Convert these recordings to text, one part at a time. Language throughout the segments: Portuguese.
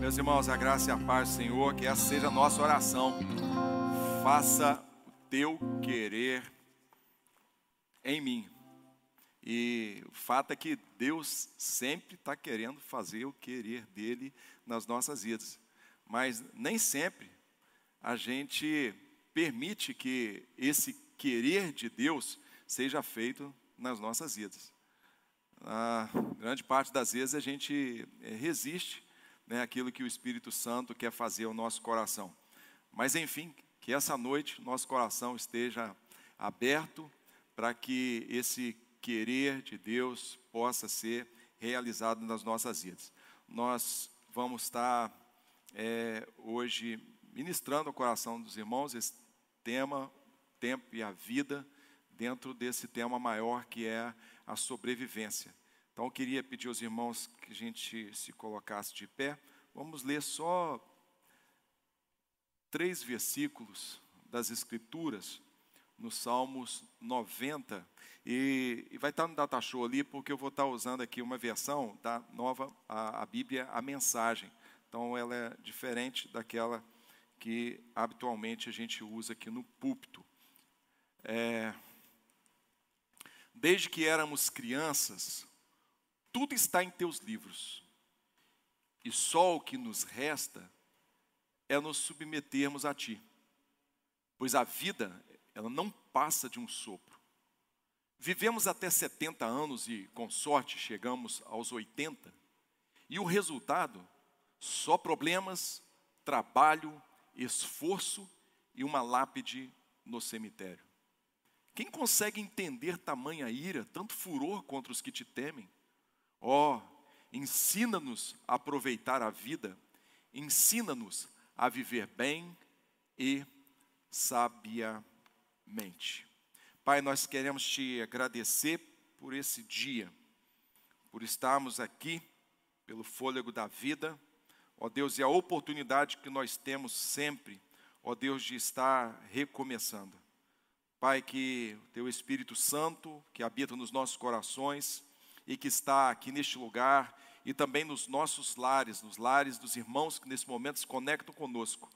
Meus irmãos, a graça e a paz do Senhor, que essa seja a nossa oração. Faça o teu querer em mim. E o fato é que Deus sempre está querendo fazer o querer dele nas nossas vidas. Mas nem sempre a gente permite que esse querer de Deus seja feito nas nossas vidas. A grande parte das vezes a gente eh, resiste né, aquilo que o Espírito Santo quer fazer ao nosso coração. Mas enfim, que essa noite nosso coração esteja aberto para que esse querer de Deus possa ser realizado nas nossas vidas. Nós vamos estar é, hoje ministrando ao coração dos irmãos esse tema, tempo e a vida, dentro desse tema maior que é a sobrevivência. Então eu queria pedir aos irmãos que a gente se colocasse de pé. Vamos ler só três versículos das Escrituras no Salmos 90. E, e, vai estar no data show ali, porque eu vou estar usando aqui uma versão da nova, a, a Bíblia, a mensagem. Então ela é diferente daquela que habitualmente a gente usa aqui no púlpito. É, desde que éramos crianças, tudo está em teus livros, e só o que nos resta é nos submetermos a ti, pois a vida, ela não passa de um sopro. Vivemos até 70 anos e, com sorte, chegamos aos 80, e o resultado, só problemas, trabalho, esforço e uma lápide no cemitério. Quem consegue entender tamanha ira, tanto furor contra os que te temem? Ó, oh, ensina-nos a aproveitar a vida, ensina-nos a viver bem e sabiamente. Pai, nós queremos te agradecer por esse dia, por estarmos aqui, pelo fôlego da vida ó Deus, e a oportunidade que nós temos sempre, ó Deus, de estar recomeçando. Pai, que o Teu Espírito Santo, que habita nos nossos corações e que está aqui neste lugar e também nos nossos lares, nos lares dos irmãos que nesse momento se conectam conosco,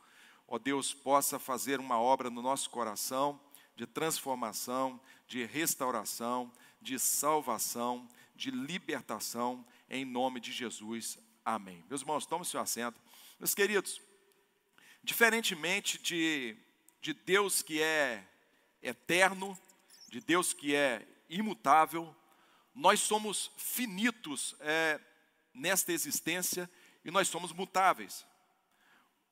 ó Deus, possa fazer uma obra no nosso coração de transformação, de restauração, de salvação, de libertação, em nome de Jesus. Amém. Meus irmãos, tome seu assento. Meus queridos, diferentemente de, de Deus que é eterno, de Deus que é imutável, nós somos finitos é, nesta existência e nós somos mutáveis.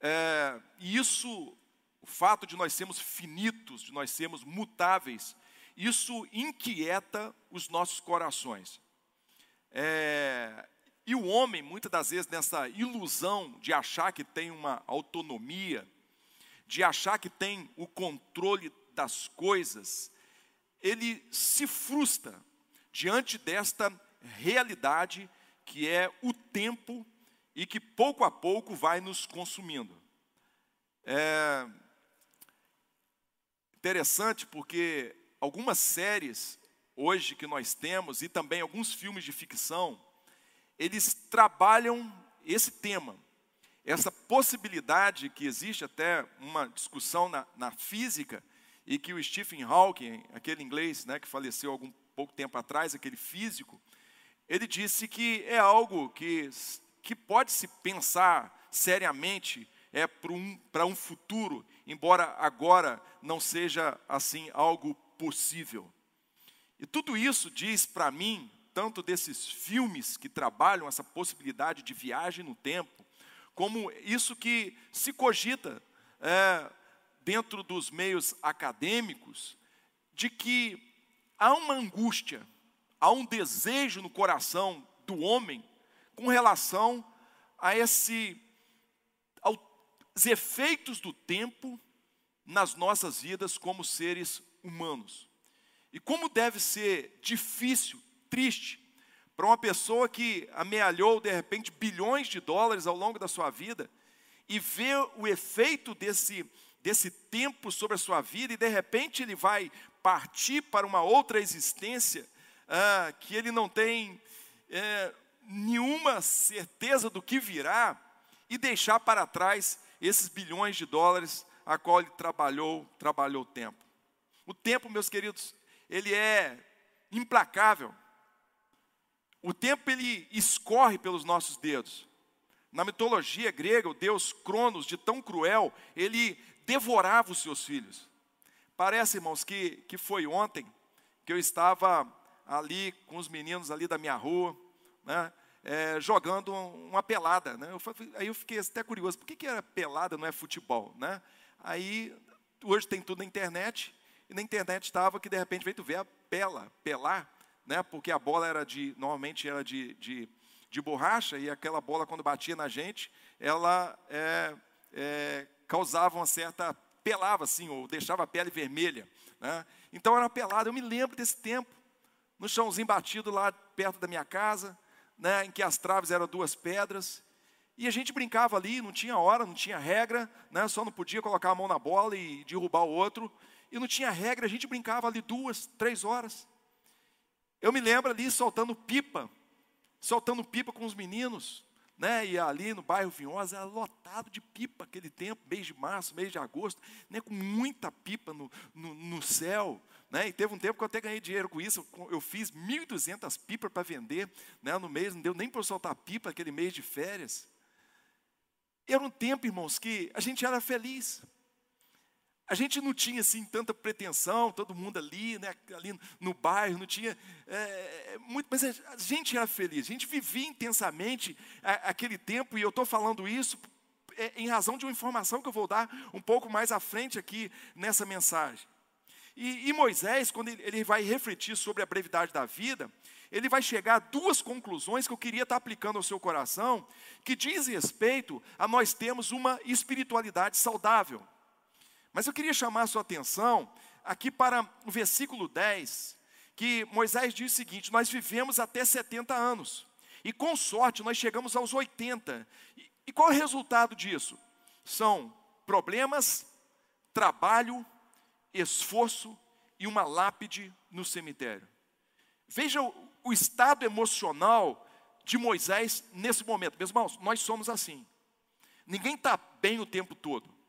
É, e isso, o fato de nós sermos finitos, de nós sermos mutáveis, isso inquieta os nossos corações. É, e o homem, muitas das vezes, nessa ilusão de achar que tem uma autonomia, de achar que tem o controle das coisas, ele se frustra diante desta realidade que é o tempo e que pouco a pouco vai nos consumindo. É interessante porque algumas séries hoje que nós temos e também alguns filmes de ficção, eles trabalham esse tema, essa possibilidade que existe até uma discussão na, na física e que o Stephen Hawking, aquele inglês né, que faleceu algum pouco tempo atrás, aquele físico, ele disse que é algo que, que pode se pensar seriamente é para um, um futuro, embora agora não seja assim algo possível. E tudo isso diz para mim tanto desses filmes que trabalham essa possibilidade de viagem no tempo, como isso que se cogita é, dentro dos meios acadêmicos, de que há uma angústia, há um desejo no coração do homem com relação a esse aos efeitos do tempo nas nossas vidas como seres humanos. E como deve ser difícil triste para uma pessoa que amealhou de repente bilhões de dólares ao longo da sua vida e ver o efeito desse, desse tempo sobre a sua vida e de repente ele vai partir para uma outra existência ah, que ele não tem é, nenhuma certeza do que virá e deixar para trás esses bilhões de dólares a qual ele trabalhou, trabalhou o tempo. O tempo, meus queridos, ele é implacável. O tempo ele escorre pelos nossos dedos. Na mitologia grega, o deus Cronos, de tão cruel, ele devorava os seus filhos. Parece, irmãos, que, que foi ontem que eu estava ali com os meninos ali da minha rua, né, é, jogando uma pelada. Né? Eu, aí eu fiquei até curioso, por que, que era pelada, não é futebol? Né? Aí, hoje tem tudo na internet, e na internet estava que de repente veio tu ver a pela, pelar, né? porque a bola era de, normalmente era de, de, de borracha, e aquela bola quando batia na gente, ela é, é, causava uma certa, pelava assim, ou deixava a pele vermelha. Né? Então era pelada, eu me lembro desse tempo, no chãozinho batido lá perto da minha casa, né, em que as traves eram duas pedras, e a gente brincava ali, não tinha hora, não tinha regra, né, só não podia colocar a mão na bola e derrubar o outro, e não tinha regra, a gente brincava ali duas, três horas. Eu me lembro ali soltando pipa, soltando pipa com os meninos, né? E ali no bairro Vinhosa era lotado de pipa aquele tempo, mês de março, mês de agosto, né? com muita pipa no, no, no céu. Né? E teve um tempo que eu até ganhei dinheiro com isso, eu fiz 1.200 pipas para vender né? no mês, não deu nem para soltar pipa aquele mês de férias. Era um tempo, irmãos, que a gente era feliz. A gente não tinha assim tanta pretensão, todo mundo ali, né, ali no bairro, não tinha é, muito, mas a gente era feliz, a gente vivia intensamente aquele tempo, e eu estou falando isso é, em razão de uma informação que eu vou dar um pouco mais à frente aqui nessa mensagem. E, e Moisés, quando ele, ele vai refletir sobre a brevidade da vida, ele vai chegar a duas conclusões que eu queria estar aplicando ao seu coração, que dizem respeito a nós termos uma espiritualidade saudável. Mas eu queria chamar a sua atenção aqui para o versículo 10, que Moisés diz o seguinte: Nós vivemos até 70 anos, e com sorte nós chegamos aos 80. E, qual é o resultado disso? São problemas, trabalho, esforço e uma lápide no cemitério. Veja o, o estado emocional de Moisés nesse momento. Meus irmãos, nós somos assim. Ninguém está bem o tempo todo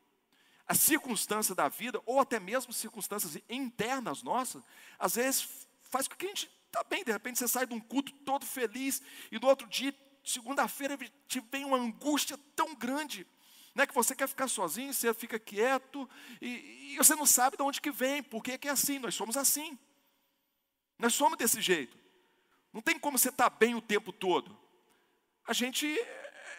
a circunstância da vida, ou até mesmo circunstâncias internas nossas, às vezes faz com que a gente está bem, de repente você sai de um culto todo feliz, e no outro dia, segunda-feira, te vem uma angústia tão grande, né, que você quer ficar sozinho, você fica quieto, e, e você não sabe de onde que vem, porque é que é assim, nós somos assim. Nós somos desse jeito. Não tem como você estar tá bem o tempo todo. A gente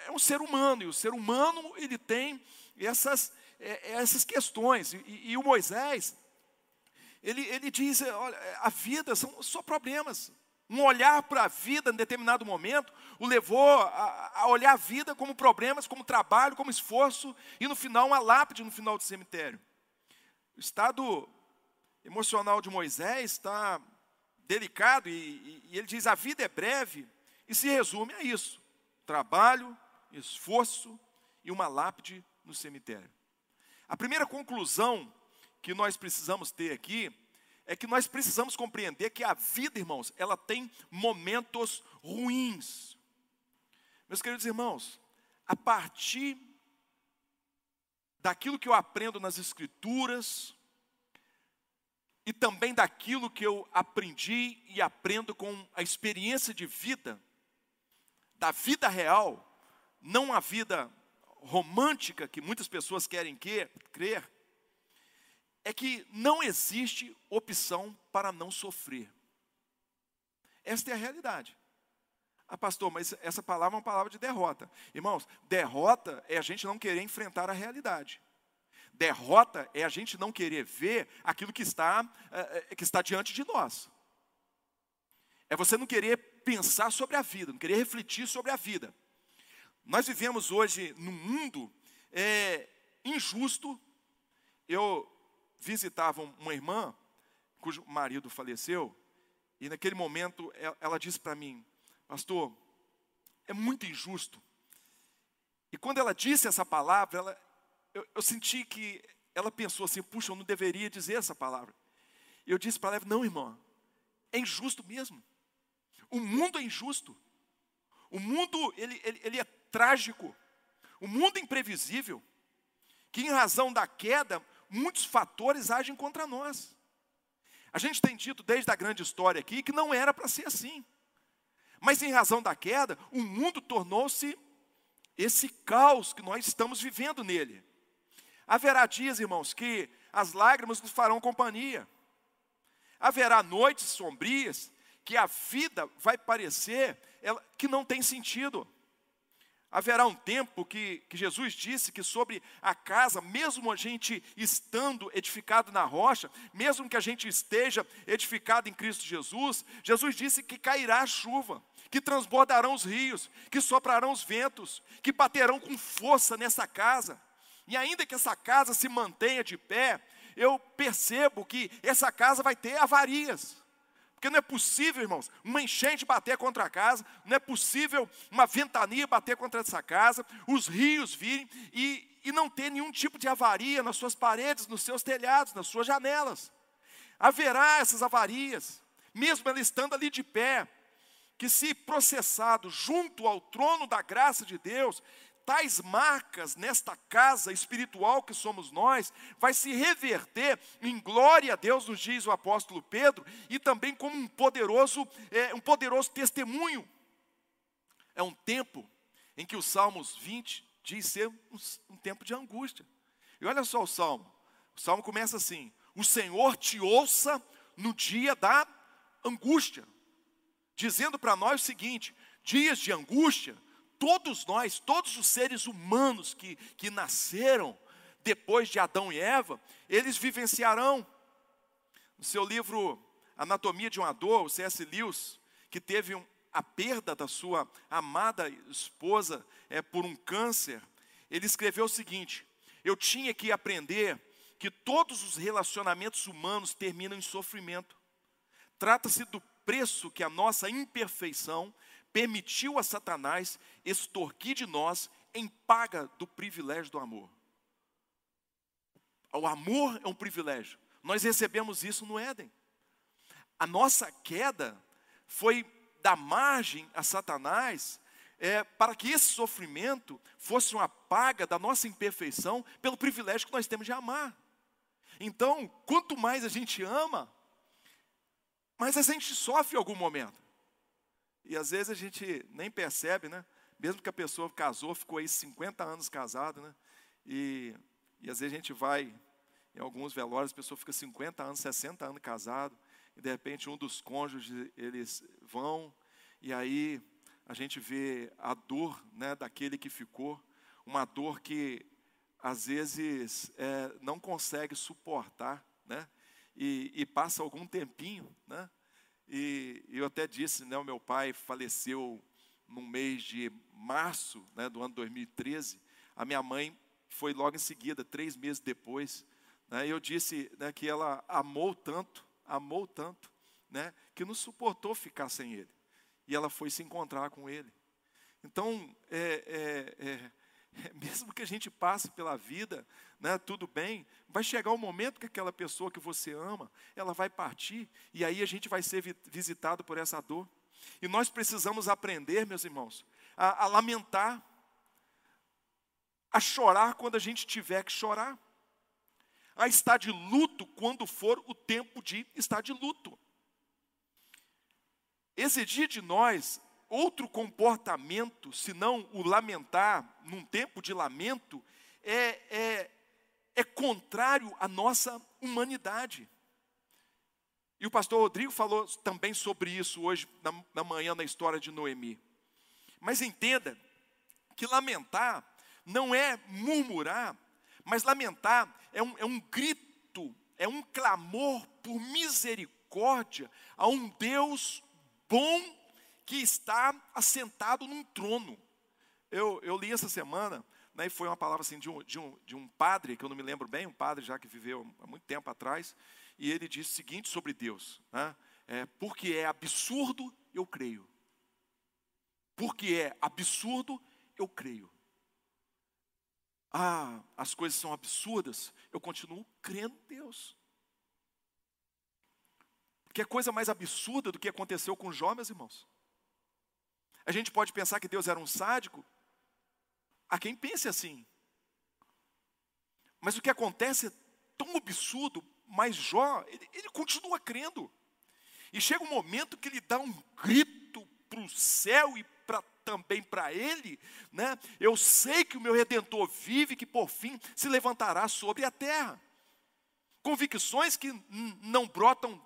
é um ser humano, e o ser humano, ele tem essas é, é, essas questões. E, e, o Moisés, ele, ele diz: olha, a vida são só problemas. Um olhar para a vida em determinado momento o levou a, a, olhar a vida como problemas, como trabalho, como esforço, e no final, uma lápide no final do cemitério. O estado emocional de Moisés está delicado, e, e ele diz: a vida é breve, e se resume a isso: trabalho, esforço e uma lápide no cemitério. A primeira conclusão que nós precisamos ter aqui é que nós precisamos compreender que a vida, irmãos, ela tem momentos ruins. Meus queridos irmãos, a partir daquilo que eu aprendo nas Escrituras, e também daquilo que eu aprendi e aprendo com a experiência de vida, da vida real, não a vida romântica que muitas pessoas querem que, crer, é que não existe opção para não sofrer. Esta é a realidade. Ah, pastor, mas essa palavra é uma palavra de derrota. Irmãos, derrota é a gente não querer enfrentar a realidade. Derrota é a gente não querer ver aquilo que está, é, que está diante de nós. É você não querer pensar sobre a vida, não querer refletir sobre a vida. Nós vivemos hoje num mundo é, injusto. Eu visitava uma irmã cujo marido faleceu, e naquele momento ela, disse para mim, pastor, é muito injusto. E quando ela disse essa palavra, ela, eu, eu senti que ela pensou assim, puxa, eu não deveria dizer essa palavra. E eu disse para ela, não, irmã, é injusto mesmo. O mundo é injusto. O mundo, ele, ele, ele é trágico. O mundo imprevisível, que em razão da queda, muitos fatores agem contra nós. A gente tem dito desde a grande história aqui que não era para ser assim. Mas em razão da queda, o mundo tornou-se esse caos que nós estamos vivendo nele. Haverá dias, irmãos, que as lágrimas nos farão companhia. Haverá noites sombrias que a vida vai parecer que não tem sentido. Haverá um tempo que, que, Jesus disse que sobre a casa, mesmo a gente estando edificado na rocha, mesmo que a gente esteja edificado em Cristo Jesus, Jesus disse que cairá a chuva, que transbordarão os rios, que soprarão os ventos, que baterão com força nessa casa. E ainda que essa casa se mantenha de pé, eu percebo que essa casa vai ter avarias. Porque não é possível, irmãos, uma enchente bater contra a casa, não é possível uma ventania bater contra essa casa, os rios virem e, e não ter nenhum tipo de avaria nas suas paredes, nos seus telhados, nas suas janelas. Haverá essas avarias, mesmo ela estando ali de pé, que se processado junto ao trono da graça de Deus, tais marcas nesta casa espiritual que somos nós, vai se reverter em glória a Deus, nos diz o apóstolo Pedro, e também como um poderoso, é, um poderoso testemunho. É um tempo em que o Salmos 20 diz ser um, um tempo de angústia. E olha só o Salmo. O Salmo começa assim: O Senhor te ouça no dia da angústia, dizendo para nós o seguinte: dias de angústia todos nós, todos os seres humanos que, que nasceram depois de Adão e Eva, eles vivenciarão. No seu livro Anatomia de uma Dor, o C.S. Lewis, que teve um, a perda da sua amada esposa é, por um câncer, ele escreveu o seguinte: Eu tinha que aprender que todos os relacionamentos humanos terminam em sofrimento. Trata-se do preço que a nossa imperfeição permitiu a Satanás extorquir de nós em paga do privilégio do amor. O amor é um privilégio. Nós recebemos isso no Éden. A nossa queda foi dar margem a Satanás é, para que esse sofrimento fosse uma paga da nossa imperfeição pelo privilégio que nós temos de amar. Então, quanto mais a gente ama, mais a gente sofre em algum momento. E às vezes a gente nem percebe, né? Mesmo que a pessoa casou, ficou aí 50 anos casado, né? E, e às vezes a gente vai em alguns velórios, a pessoa fica 50 anos, 60 anos casado, e de repente um dos cônjuges, eles vão, e aí a gente vê a dor né, daquele que ficou, uma dor que às vezes é, não consegue suportar, né? E, e passa algum tempinho, né? E eu até disse, né, o meu pai faleceu no mês de março né, do ano 2013. A minha mãe foi logo em seguida, três meses depois. Né, eu disse né, que ela amou tanto, amou tanto, né, que não suportou ficar sem ele. E ela foi se encontrar com ele. Então, é, é, é mesmo que a gente passe pela vida, né, tudo bem, vai chegar o um momento que aquela pessoa que você ama, ela vai partir, e aí a gente vai ser visitado por essa dor. E nós precisamos aprender, meus irmãos, a, a lamentar, a chorar quando a gente tiver que chorar, a estar de luto quando for o tempo de estar de luto. Exigir de nós outro comportamento, senão o lamentar, num tempo de lamento, é, é, é contrário à nossa humanidade. E o pastor Rodrigo falou também sobre isso hoje, na, na manhã, na história de Noemi. Mas entenda que lamentar não é murmurar, mas lamentar é um, é um grito, é um clamor por misericórdia a um Deus bom que está assentado num trono. Eu, eu li essa semana, né, e foi uma palavra assim, de, um, de, um, de um padre, que eu não me lembro bem, um padre já que viveu há muito tempo atrás, e ele disse o seguinte sobre Deus: né, é, porque é absurdo, eu creio. Porque é absurdo, eu creio. Ah, as coisas são absurdas, eu continuo crendo em Deus. Que é coisa mais absurda do que aconteceu com Jó, meus irmãos? A gente pode pensar que Deus era um sádico, Há quem pense assim. Mas o que acontece é tão absurdo, mas Jó, ele, ele continua crendo. E chega um momento que ele dá um grito para o céu e pra, também para ele, né? Eu sei que o meu redentor vive, que por fim se levantará sobre a terra. Convicções que não brotam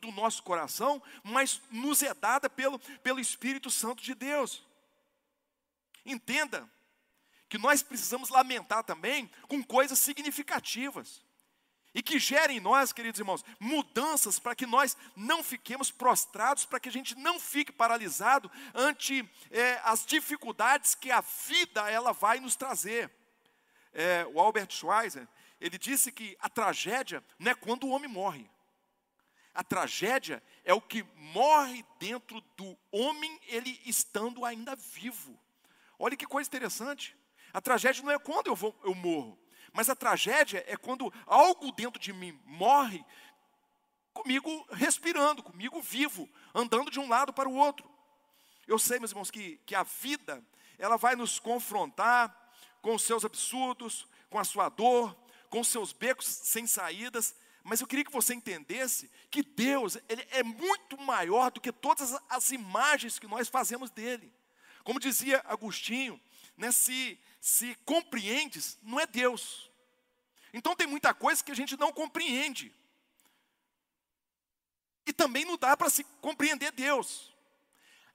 do nosso coração, mas nos é dada pelo, pelo Espírito Santo de Deus. Entenda que nós precisamos lamentar também com coisas significativas. E que gerem em nós, queridos irmãos, mudanças para que nós não fiquemos prostrados, para que a gente não fique paralisado ante é, as dificuldades que a vida ela vai nos trazer. É, o Albert Schweitzer, ele disse que a tragédia não é quando o homem morre. A tragédia é o que morre dentro do homem, ele estando ainda vivo. Olha que coisa interessante. A tragédia não é quando eu, vou, eu morro, mas a tragédia é quando algo dentro de mim morre, comigo respirando, comigo vivo, andando de um lado para o outro. Eu sei, meus irmãos, que, que a vida, ela vai nos confrontar com os seus absurdos, com a sua dor, com os seus becos sem saídas, mas eu queria que você entendesse que Deus, Ele é muito maior do que todas as imagens que nós fazemos dele. Como dizia Agostinho, né, se, se compreendes, não é Deus. Então tem muita coisa que a gente não compreende. E também não dá para se compreender Deus.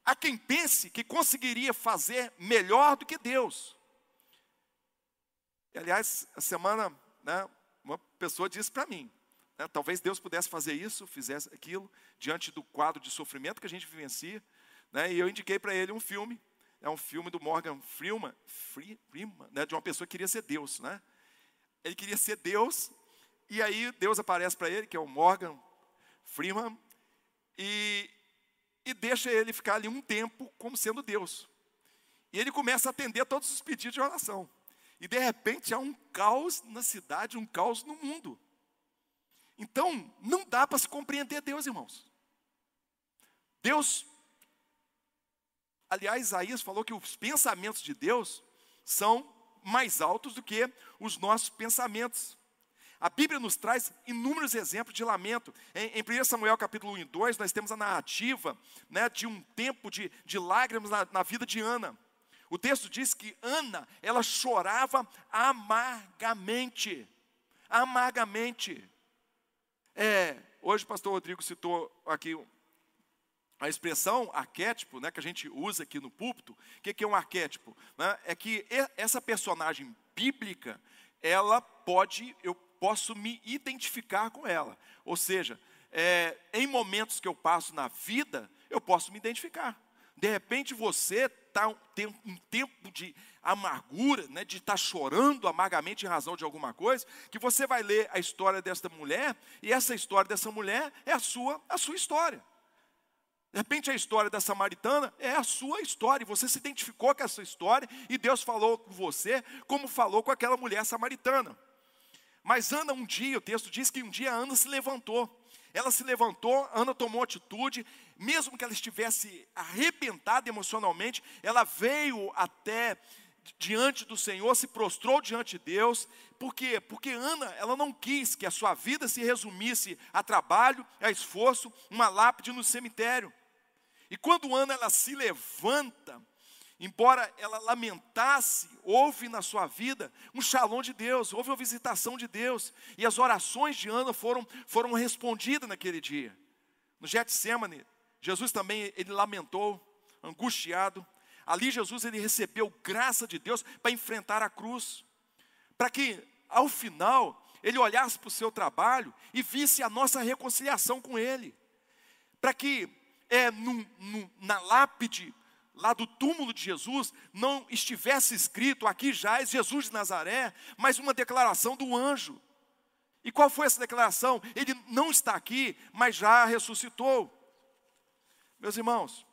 Há quem pense que conseguiria fazer melhor do que Deus. E, aliás, a semana, né, uma pessoa disse para mim, né, talvez Deus pudesse fazer isso, fizesse aquilo, diante do quadro de sofrimento que a gente vivencia. Né, e eu indiquei para ele um filme é um filme do Morgan Freeman, Freeman né, de uma pessoa que queria ser Deus. Né? Ele queria ser Deus, e aí Deus aparece para ele, que é o Morgan Freeman, e, e deixa ele ficar ali um tempo como sendo Deus. E ele começa a atender todos os pedidos de oração. E de repente há um caos na cidade, um caos no mundo. Então, não dá para se compreender Deus, irmãos. Deus Aliás, Isaías falou que os pensamentos de Deus são mais altos do que os nossos pensamentos. A Bíblia nos traz inúmeros exemplos de lamento. Em, em 1 Samuel capítulo 1 e 2, nós temos a narrativa né, de um tempo de, de lágrimas na, na vida de Ana. O texto diz que Ana, ela chorava amargamente. Amargamente. É, hoje o pastor Rodrigo citou aqui a expressão arquétipo, né, que a gente usa aqui no púlpito, o que, que é um arquétipo? Né? É que essa personagem bíblica, ela pode, eu posso me identificar com ela. Ou seja, é, em momentos que eu passo na vida, eu posso me identificar. De repente você tá, tem um tempo de amargura, né, de estar tá chorando amargamente em razão de alguma coisa, que você vai ler a história desta mulher, e essa história dessa mulher é a sua, a sua história. De repente a história da samaritana é a sua história, você se identificou com essa história e Deus falou com você como falou com aquela mulher samaritana. Mas Ana um dia, o texto diz que um dia Ana se levantou. Ela se levantou, Ana tomou atitude, mesmo que ela estivesse arrebentada emocionalmente, ela veio até diante do Senhor, se prostrou diante de Deus. Por quê? Porque Ana, ela não quis que a sua vida se resumisse a trabalho, a esforço, uma lápide no cemitério. E quando Ana ela se levanta, embora ela lamentasse, houve na sua vida um shalom de Deus, houve uma visitação de Deus, e as orações de Ana foram, foram respondidas naquele dia. No Getsemane, Jesus também ele lamentou, angustiado. Ali Jesus ele recebeu graça de Deus para enfrentar a cruz, para que ao final ele olhasse para o seu trabalho e visse a nossa reconciliação com Ele, para que é, na lápide lá do túmulo de Jesus não estivesse escrito aqui já é Jesus de Nazaré, mas uma declaração do anjo. E qual foi essa declaração? Ele não está aqui, mas já ressuscitou. Meus irmãos,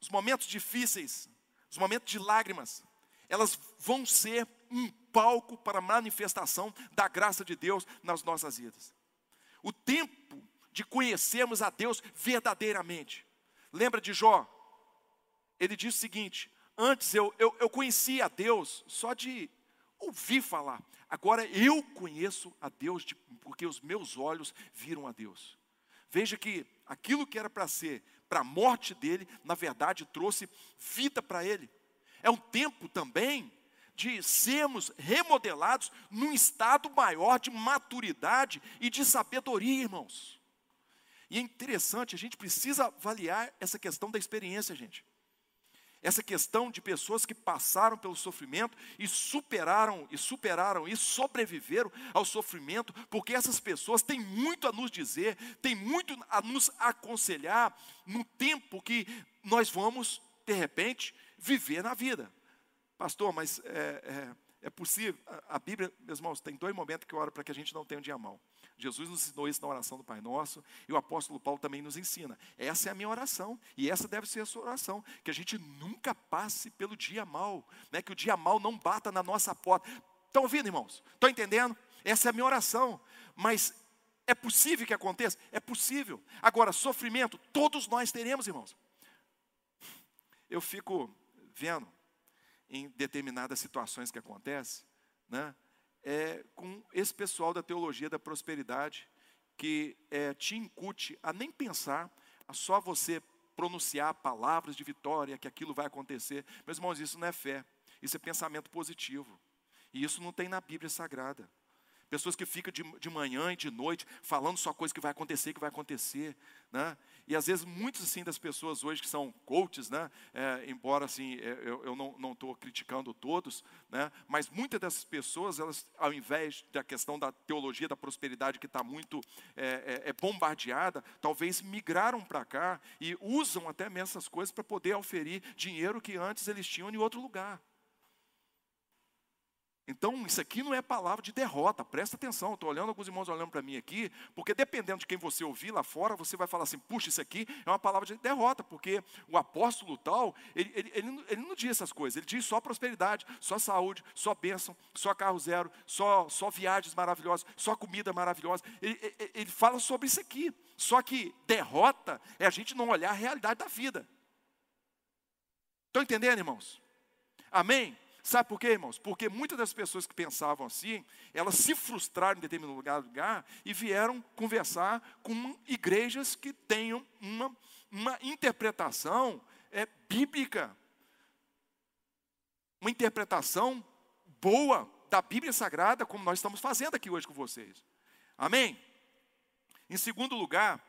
os momentos difíceis, os momentos de lágrimas, elas vão ser um palco para a manifestação da graça de Deus nas nossas vidas. O tempo de conhecermos a Deus verdadeiramente. Lembra de Jó? Ele diz o seguinte: antes eu, eu, eu conhecia a Deus só de ouvir falar. Agora eu conheço a Deus de, porque os meus olhos viram a Deus. Veja que aquilo que era para ser para a morte dele, na verdade trouxe vida para ele. É um tempo também de sermos remodelados num estado maior de maturidade e de sabedoria, irmãos. E é interessante, a gente precisa avaliar essa questão da experiência, gente. Essa questão de pessoas que passaram pelo sofrimento e superaram e superaram e sobreviveram ao sofrimento, porque essas pessoas têm muito a nos dizer, têm muito a nos aconselhar no tempo que nós vamos, de repente, viver na vida. Pastor, mas é, é, é possível? A, Bíblia, meus irmãos, tem dois momentos que eu oro para que a gente não tenha um dia mal. Jesus nos ensinou isso na oração do Pai Nosso, e o apóstolo Paulo também nos ensina. Essa é a minha oração, e essa deve ser a sua oração, que a gente nunca passe pelo dia mal, né? que o dia mal não bata na nossa porta. Estão ouvindo, irmãos? Estão entendendo? Essa é a minha oração. Mas é possível que aconteça? É possível. Agora, sofrimento, todos nós teremos, irmãos. Eu fico vendo em determinadas situações que acontecem, né? É, com esse pessoal da teologia da prosperidade, que é, te incute a nem pensar, a só você pronunciar palavras de vitória, que aquilo vai acontecer. Meus irmãos, isso não é fé, isso é pensamento positivo. E isso não tem na Bíblia Sagrada. Pessoas que ficam de, de manhã e de noite falando só coisa que vai acontecer, que vai acontecer. Né? E às vezes muitas assim das pessoas hoje que são coaches, né? É, embora assim é, eu, eu não estou criticando todos, né? mas muitas dessas pessoas, elas, ao invés da questão da teologia da prosperidade que está muito é, é, é, bombardeada, talvez migraram para cá e usam até mesmo essas coisas para poder oferir dinheiro que antes eles tinham em outro lugar. Então, isso aqui não é palavra de derrota, presta atenção. Estou olhando alguns irmãos olhando para mim aqui, porque dependendo de quem você ouvir lá fora, você vai falar assim: puxa, isso aqui é uma palavra de derrota, porque o apóstolo tal, ele, ele, ele, ele não diz essas coisas, ele diz só prosperidade, só saúde, só bênção, só carro zero, só, só viagens maravilhosas, só comida maravilhosa. Ele, ele, ele fala sobre isso aqui. Só que derrota é a gente não olhar a realidade da vida. Estão entendendo, irmãos? Amém? Sabe por quê, irmãos? Porque muitas das pessoas que pensavam assim, elas se frustraram em determinado lugar, lugar e vieram conversar com igrejas que tenham uma, uma interpretação é, bíblica, uma interpretação boa da Bíblia Sagrada, como nós estamos fazendo aqui hoje com vocês. Amém? Em segundo lugar,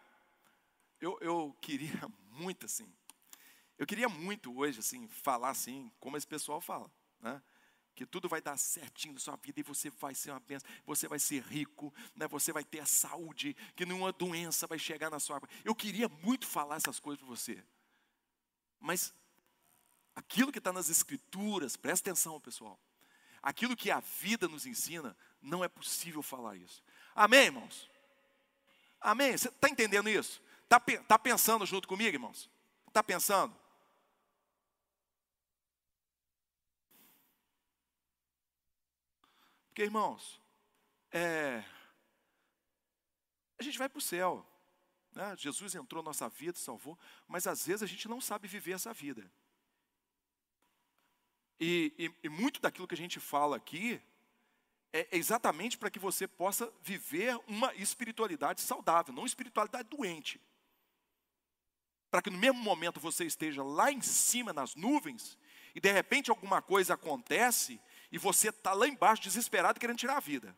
eu, eu queria muito assim, eu queria muito hoje assim falar assim, como esse pessoal fala né? que tudo vai dar certinho na sua vida e você vai ser uma bênção, você vai ser rico, né? você vai ter a saúde, que nenhuma doença vai chegar na sua Eu queria muito falar essas coisas para você, mas aquilo que está nas escrituras, presta atenção pessoal, aquilo que a vida nos ensina, não é possível falar isso. Amém, irmãos? Amém? Você está entendendo isso? Está tá pensando junto comigo, irmãos? Está pensando? Porque, irmãos, é, a gente vai para o céu. Né? Jesus entrou na nossa vida, salvou, mas às vezes a gente não sabe viver essa vida. E, e, e muito daquilo que a gente fala aqui é exatamente para que você possa viver uma espiritualidade saudável, não espiritualidade doente. Para que no mesmo momento você esteja lá em cima nas nuvens e de repente alguma coisa acontece e você está lá embaixo desesperado querendo tirar a vida.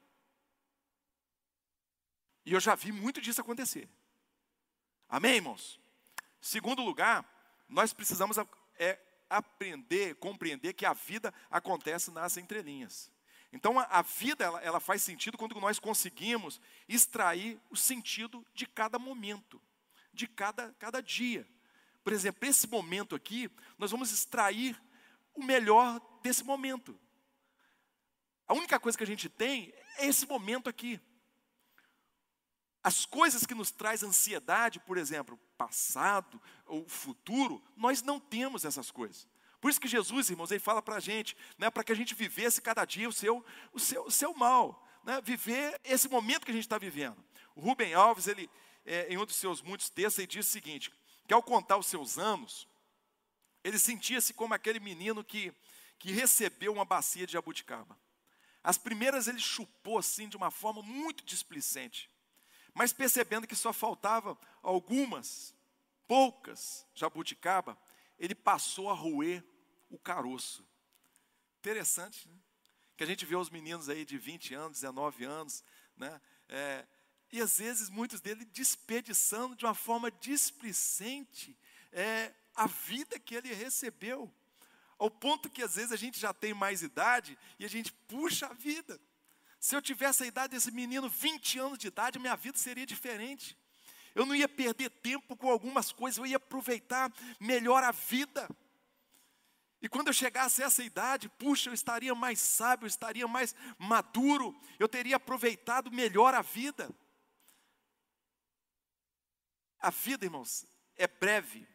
E eu já vi muito disso acontecer. Amém, irmãos? Segundo lugar, nós precisamos é, aprender, compreender que a vida acontece nas entrelinhas. Então a, a vida ela, ela faz sentido quando nós conseguimos extrair o sentido de cada momento, de cada, cada dia. Por exemplo, esse momento aqui, nós vamos extrair o melhor desse momento. A única coisa que a gente tem é esse momento aqui. As coisas que nos traz ansiedade, por exemplo, passado ou futuro, nós não temos essas coisas. Por isso que Jesus, irmãos, ele fala para a gente, né, para que a gente vivesse cada dia o seu, o seu, o seu mal, né, viver esse momento que a gente está vivendo. O Rubem Alves, ele, é, em um dos seus muitos textos, ele diz o seguinte: que ao contar os seus anos, Ele sentia-se como aquele menino que, que recebeu uma bacia de jabuticaba. As primeiras ele chupou assim de uma forma muito displicente, mas percebendo que só faltava algumas, poucas jabuticaba, ele passou a roer o caroço. Interessante, né? Que a gente vê os meninos aí de 20 anos, 19 anos, né? É, e às vezes muitos deles desperdiçando de uma forma displicente é, a vida que ele recebeu. Ao ponto que às vezes a gente já tem mais idade e a gente puxa a vida. Se eu tivesse a idade desse menino, 20 anos de idade, minha vida seria diferente. Eu não ia perder tempo com algumas coisas, eu ia aproveitar melhor a vida. E quando eu chegasse a essa idade, puxa, eu estaria mais sábio, eu estaria mais maduro, eu teria aproveitado melhor a vida. A vida, irmãos, é breve.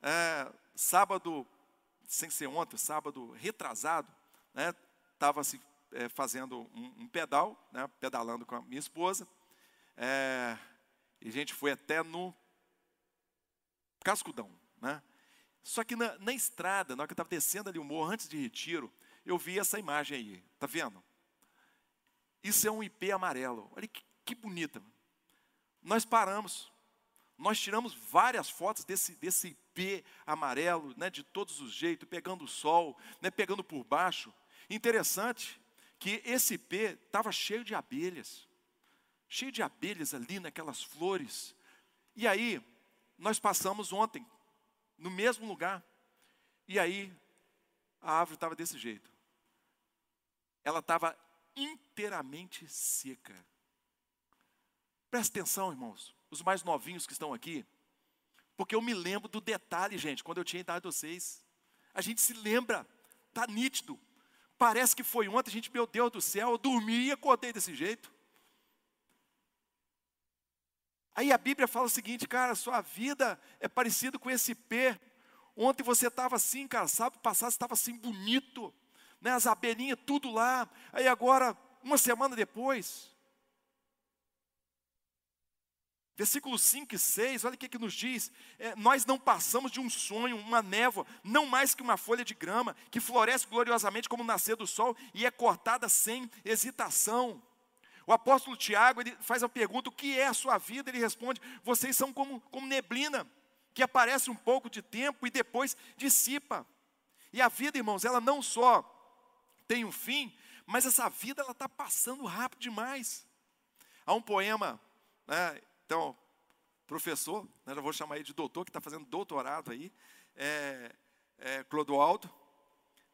É, sábado, sem ser ontem, sábado retrasado, estava né, se é, fazendo um, um pedal, né, pedalando com a minha esposa, é, e a gente foi até no Cascudão, né? Só que na, na estrada, na hora que eu estava descendo ali o morro, antes de retiro, eu vi essa imagem aí, tá vendo? Isso é um IP amarelo, olha que, que bonita. Nós paramos, nós tiramos várias fotos desse, desse IP amarelo, né, de todos os jeitos, pegando o sol, né, pegando por baixo. Interessante que esse IP estava cheio de abelhas, cheio de abelhas ali naquelas flores. E aí, nós passamos ontem, no mesmo lugar, e aí a árvore estava desse jeito. Ela estava inteiramente seca. Presta atenção, irmãos os mais novinhos que estão aqui, porque eu me lembro do detalhe, gente, quando eu tinha idade de vocês. A gente se lembra, está nítido. Parece que foi ontem, a gente, meu Deus do céu, eu dormi e acordei desse jeito. Aí a Bíblia fala o seguinte, cara, sua vida é parecida com esse pé. Ontem você estava assim, cara, sabe, passado estava assim bonito, né, as abelhinhas tudo lá. Aí agora, uma semana depois, Versículos 5 e 6, olha o que, que nos diz. É, nós não passamos de um sonho, uma névoa, não mais que uma folha de grama, que floresce gloriosamente como o nascer do sol e é cortada sem hesitação. O apóstolo Tiago ele faz a pergunta: o que é a sua vida? Ele responde: vocês são como, como neblina, que aparece um pouco de tempo e depois dissipa. E a vida, irmãos, ela não só tem um fim, mas essa vida ela está passando rápido demais. Há um poema né, então, professor, né, já vou chamar ele de doutor, que está fazendo doutorado aí, é, é, Clodoaldo,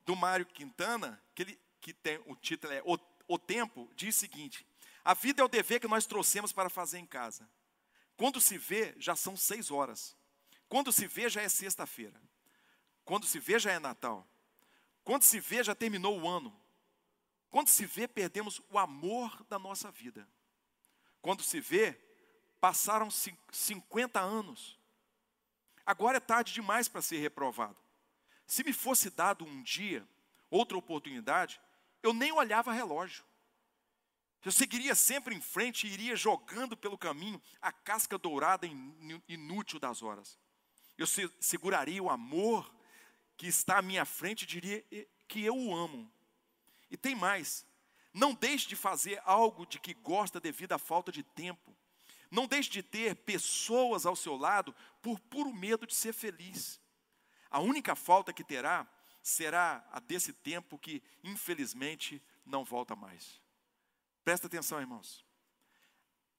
do Mário Quintana, que, ele, que tem o título é o, o Tempo, diz o seguinte: a vida é o dever que nós trouxemos para fazer em casa. Quando se vê, já são seis horas. Quando se vê, já é sexta-feira. Quando se vê, já é Natal. Quando se vê, já terminou o ano. Quando se vê, perdemos o amor da nossa vida. Quando se vê, Passaram 50 anos. Agora é tarde demais para ser reprovado. Se me fosse dado um dia, outra oportunidade, eu nem olhava relógio. Eu seguiria sempre em frente e iria jogando pelo caminho a casca dourada inútil das horas. Eu seguraria o amor que está à minha frente e diria que eu o amo. E tem mais: não deixe de fazer algo de que gosta devido à falta de tempo. Não deixe de ter pessoas ao seu lado por puro medo de ser feliz. A única falta que terá será a desse tempo que, infelizmente, não volta mais. Presta atenção, irmãos.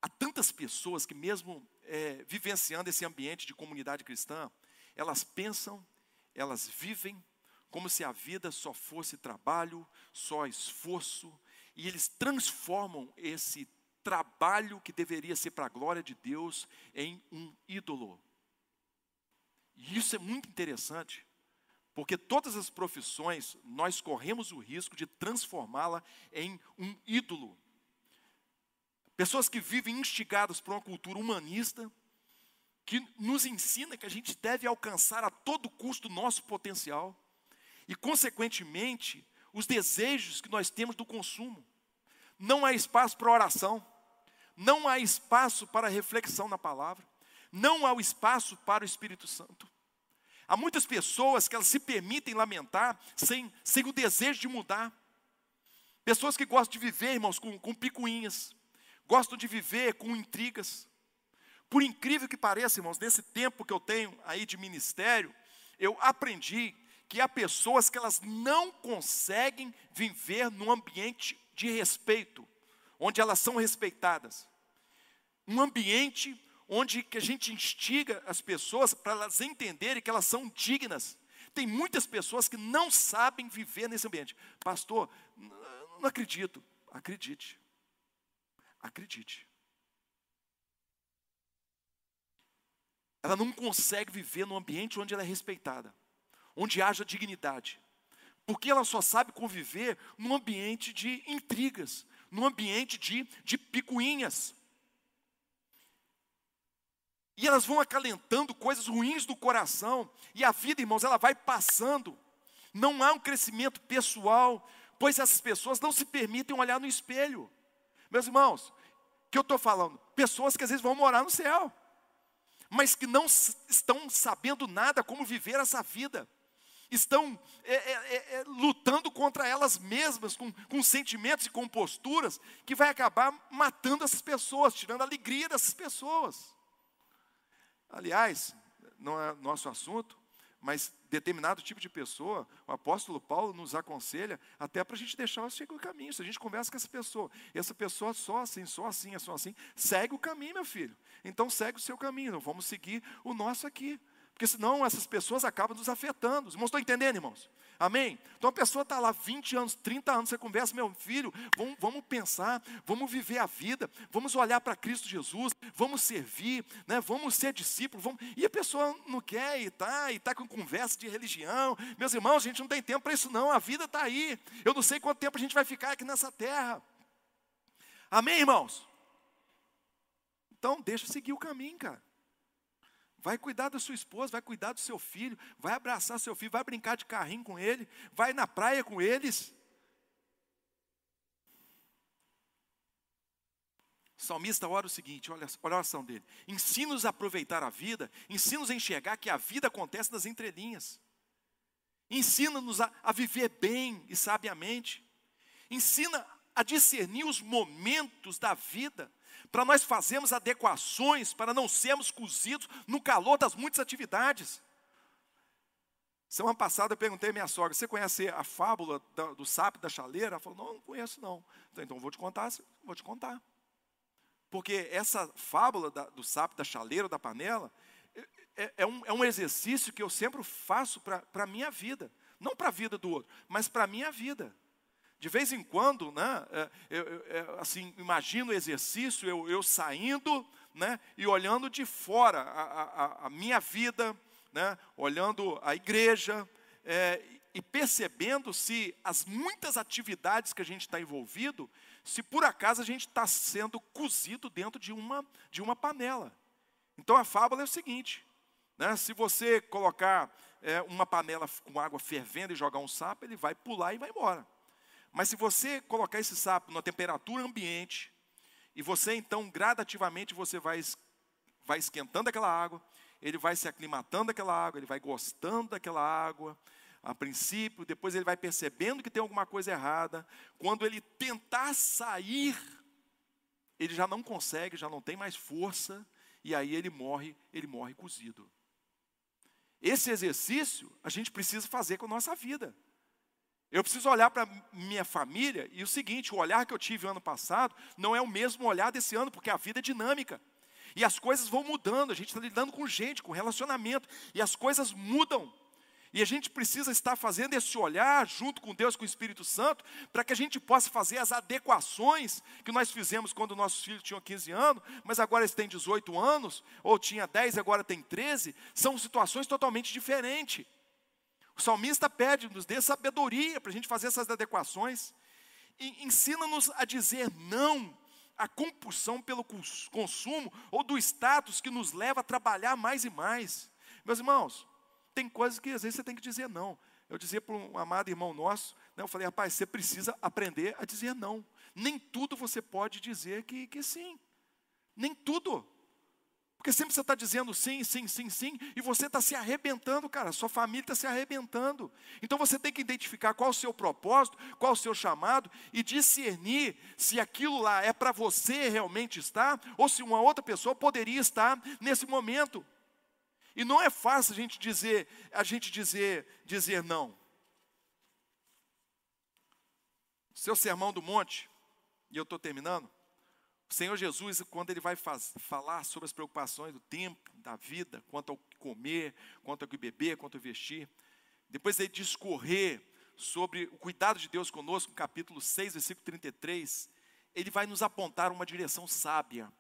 Há tantas pessoas que, mesmo é, vivenciando esse ambiente de comunidade cristã, elas pensam, elas vivem como se a vida só fosse trabalho, só esforço, e eles transformam esse trabalho que deveria ser para a glória de Deus em um ídolo. E isso é muito interessante, porque todas as profissões nós corremos o risco de transformá-la em um ídolo. Pessoas que vivem instigadas por uma cultura humanista, que nos ensina que a gente deve alcançar a todo custo o nosso potencial e, consequentemente, os desejos que nós temos do consumo. Não há espaço para oração, não há espaço para reflexão na palavra, não há espaço para o Espírito Santo. Há muitas pessoas que elas se permitem lamentar sem, sem o desejo de mudar. Pessoas que gostam de viver, irmãos, com, com picuinhas, gostam de viver com intrigas. Por incrível que pareça, irmãos, nesse tempo que eu tenho aí de ministério, eu aprendi que há pessoas que elas não conseguem viver num ambiente de respeito, onde elas são respeitadas. Um ambiente onde que a gente instiga as pessoas para elas entenderem que elas são dignas. Tem muitas pessoas que não sabem viver nesse ambiente. Pastor, não acredito. Acredite. Acredite. Ela não consegue viver num ambiente onde ela é respeitada, onde haja dignidade. Porque ela só sabe conviver num ambiente de intrigas, num ambiente de, de picuinhas. E elas vão acalentando coisas ruins do coração. E a vida, irmãos, ela vai passando. Não há um crescimento pessoal, pois essas pessoas não se permitem olhar no espelho. Meus irmãos, que eu estou falando? Pessoas que às vezes vão morar no céu, mas que não estão sabendo nada como viver essa vida. Estão é, é, é, é, lutando contra elas mesmas, com, com sentimentos e com posturas, que vai acabar matando essas pessoas, tirando a alegria dessas pessoas. Aliás, não é nosso assunto, mas determinado tipo de pessoa, o apóstolo Paulo nos aconselha até para a gente deixar ela seguir o caminho. Se a gente conversa com essa pessoa, essa pessoa só assim, só assim, é só assim, segue o caminho, meu filho. Então segue o seu caminho, não vamos seguir o nosso aqui. Porque senão essas pessoas acabam nos afetando. Os irmãos estão entendendo, irmãos? Amém? Então a pessoa está lá 20 anos, 30 anos, você conversa, meu filho, vamos, vamos pensar, vamos viver a vida, vamos olhar para Cristo Jesus, vamos servir, né, vamos ser discípulos, vamos... e a pessoa não quer e está, e está com conversa de religião. Meus irmãos, a gente não tem tempo para isso não, a vida está aí. Eu não sei quanto tempo a gente vai ficar aqui nessa terra. Amém, irmãos? Então deixa seguir o caminho, cara. Vai cuidar da sua esposa, vai cuidar do seu filho, vai abraçar seu filho, vai brincar de carrinho com ele, vai na praia com eles. O salmista ora o seguinte, olha, olha a oração dele. Ensina-nos a aproveitar a vida, ensina-nos a enxergar que a vida acontece nas entrelinhas. Ensina-nos a, a viver bem e sabiamente. Ensina a discernir os momentos da vida para nós fazermos adequações, para não sermos cozidos no calor das muitas atividades. Semana passada eu perguntei à minha sogra, você conhece a fábula do sapo da chaleira? Ela falou, não, não conheço não. Então vou te contar, vou te contar. Porque essa fábula do sapo da chaleira, da panela, é, é, é, um, é um exercício que eu sempre faço para a minha vida. Não para a vida do outro, mas para a minha vida. De vez em quando, né, é, eu, eu, é, assim, imagino o exercício, eu, eu, saindo né, e olhando de fora a, a, a minha vida, né, olhando a igreja, é, e percebendo se as muitas atividades que a gente está envolvido, se por acaso a gente está sendo cozido dentro de uma, de uma panela. Então a fábula é o seguinte: né, se você colocar é, uma panela com água fervendo e jogar um sapo, ele vai pular e vai embora. Mas se você colocar esse sapo na temperatura ambiente, e você então gradativamente você vai, vai esquentando aquela água, ele vai se aclimatando daquela água, ele vai gostando daquela água, a princípio, depois ele vai percebendo que tem alguma coisa errada. Quando ele tentar sair, ele já não consegue, já não tem mais força, e aí ele morre, ele morre cozido. Esse exercício a gente precisa fazer com a nossa vida. Eu preciso olhar para minha família e o seguinte: o olhar que eu tive ano passado não é o mesmo olhar desse ano, porque a vida é dinâmica. E as coisas vão mudando, a gente está lidando com gente, com relacionamento, e as coisas mudam. E a gente precisa estar fazendo esse olhar junto com Deus, com o Espírito Santo, para que a gente possa fazer as adequações que nós fizemos quando nossos filhos tinham 15 anos, mas agora eles têm 18 anos, ou tinha 10 e agora tem 13, são situações totalmente diferentes. O salmista pede, nos dê sabedoria para a gente fazer essas adequações. Ensina-nos a dizer não à compulsão pelo consumo ou do status que nos leva a trabalhar mais e mais. Meus irmãos, tem coisas que às vezes você tem que dizer não. Eu dizia para um amado irmão nosso, né, eu falei, rapaz, você precisa aprender a dizer não. Nem tudo você pode dizer que, que sim. Nem tudo. Porque sempre você está dizendo sim, sim, sim, sim, e você está se arrebentando, cara, sua família está se arrebentando. Então você tem que identificar qual o seu propósito, qual o seu chamado, e discernir se aquilo lá é para você realmente estar, ou se uma outra pessoa poderia estar nesse momento. E não é fácil a gente dizer, a gente dizer, dizer não. Seu sermão do monte, e eu estou terminando, o Senhor Jesus, quando ele vai faz, falar sobre as preocupações do tempo, da vida, quanto ao que comer, quanto ao que beber, quanto ao vestir, depois ele discorrer sobre o cuidado de Deus conosco, no capítulo 6, versículo 33, ele vai nos apontar uma direção sábia.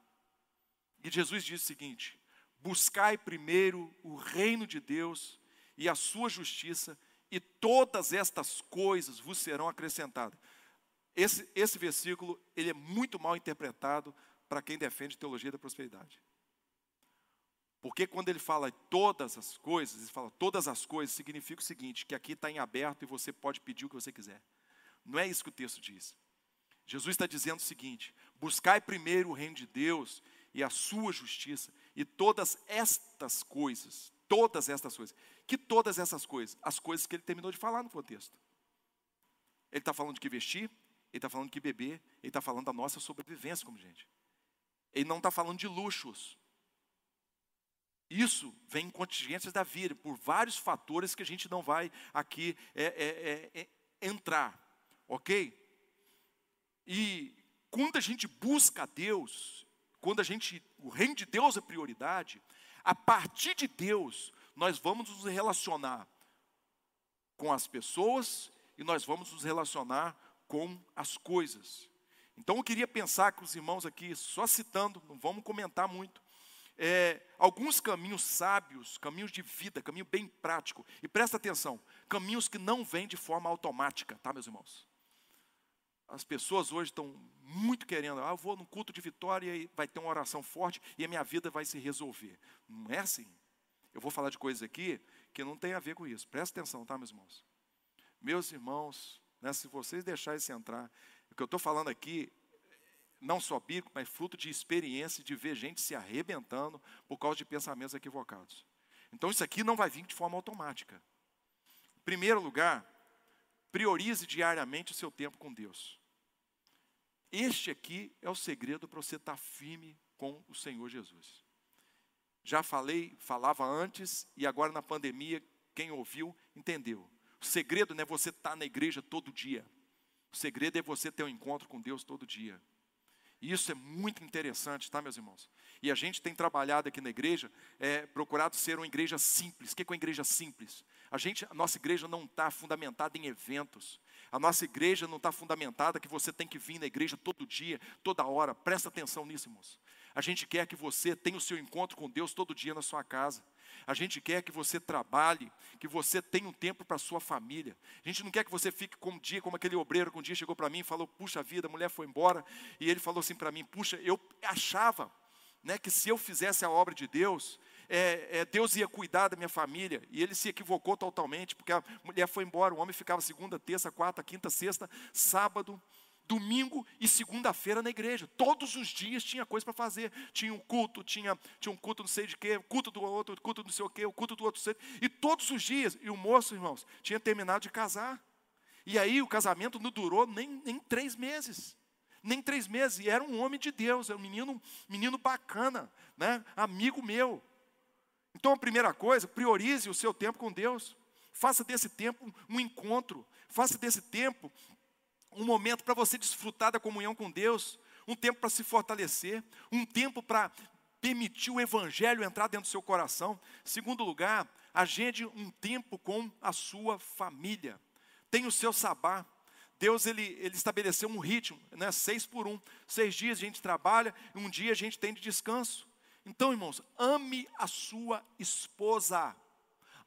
E Jesus diz o seguinte: Buscai primeiro o reino de Deus e a sua justiça, e todas estas coisas vos serão acrescentadas. Esse, esse versículo ele é muito mal interpretado para quem defende teologia da prosperidade. Porque quando ele fala todas as coisas, ele fala todas as coisas, significa o seguinte: que aqui está em aberto e você pode pedir o que você quiser. Não é isso que o texto diz. Jesus está dizendo o seguinte: buscai primeiro o reino de Deus e a sua justiça, e todas estas coisas, todas estas coisas, que todas essas coisas, as coisas que ele terminou de falar no contexto. Ele está falando de que vestir, ele está falando que beber, ele está falando da nossa sobrevivência como gente. Ele não está falando de luxos. Isso vem em contingências da vida, por vários fatores que a gente não vai aqui é, é, é, é entrar, ok? E quando a gente busca a Deus, quando a gente, o reino de Deus é prioridade, a partir de Deus, nós vamos nos relacionar com as pessoas e nós vamos nos relacionar com as coisas. Então eu queria pensar com os irmãos aqui, só citando, não vamos comentar muito, é, alguns caminhos sábios, caminhos de vida, caminho bem prático. E presta atenção, caminhos que não vêm de forma automática, tá, meus irmãos? As pessoas hoje estão muito querendo, ah, eu vou no culto de vitória e vai ter uma oração forte e a minha vida vai se resolver. Não é assim. Eu vou falar de coisas aqui que não tem a ver com isso. Presta atenção, tá, meus irmãos? Meus irmãos, né? Se vocês deixarem isso entrar, o que eu estou falando aqui, não só bíblico, mas fruto de experiência de ver gente se arrebentando por causa de pensamentos equivocados. Então isso aqui não vai vir de forma automática. Em primeiro lugar, priorize diariamente o seu tempo com Deus. Este aqui é o segredo para você estar firme com o Senhor Jesus. Já falei, falava antes, e agora na pandemia, quem ouviu, entendeu. O segredo não é você estar na igreja todo dia. O segredo é você ter um encontro com Deus todo dia. E isso é muito interessante, tá, meus irmãos? E a gente tem trabalhado aqui na igreja, é, procurado ser uma igreja simples. O que é uma igreja simples? A, gente, a nossa igreja não está fundamentada em eventos. A nossa igreja não está fundamentada que você tem que vir na igreja todo dia, toda hora. Presta atenção nisso, irmãos. A gente quer que você tenha o seu encontro com Deus todo dia na sua casa. A gente quer que você trabalhe, que você tenha um tempo para sua família. A gente não quer que você fique como um dia, como aquele obreiro que um dia chegou para mim e falou: Puxa vida, a mulher foi embora. E ele falou assim para mim: Puxa, eu achava né, que se eu fizesse a obra de Deus, é, é, Deus ia cuidar da minha família. E ele se equivocou totalmente, porque a mulher foi embora, o homem ficava segunda, terça, quarta, quinta, sexta, sábado domingo e segunda-feira na igreja. Todos os dias tinha coisa para fazer. Tinha um culto, tinha, tinha um culto não sei de quê, culto do outro, culto não sei o quê, o culto do outro. E todos os dias, e o moço, irmãos, tinha terminado de casar. E aí o casamento não durou nem, nem três meses. Nem três meses. E era um homem de Deus, era um menino, menino bacana, né? amigo meu. Então a primeira coisa, priorize o seu tempo com Deus. Faça desse tempo um encontro. Faça desse tempo um momento para você desfrutar da comunhão com Deus, um tempo para se fortalecer, um tempo para permitir o evangelho entrar dentro do seu coração. Segundo lugar, agende um tempo com a sua família. Tem o seu sabá. Deus ele, ele estabeleceu um ritmo, né? seis por um. Seis dias a gente trabalha um dia a gente tem de descanso. Então, irmãos, ame a sua esposa.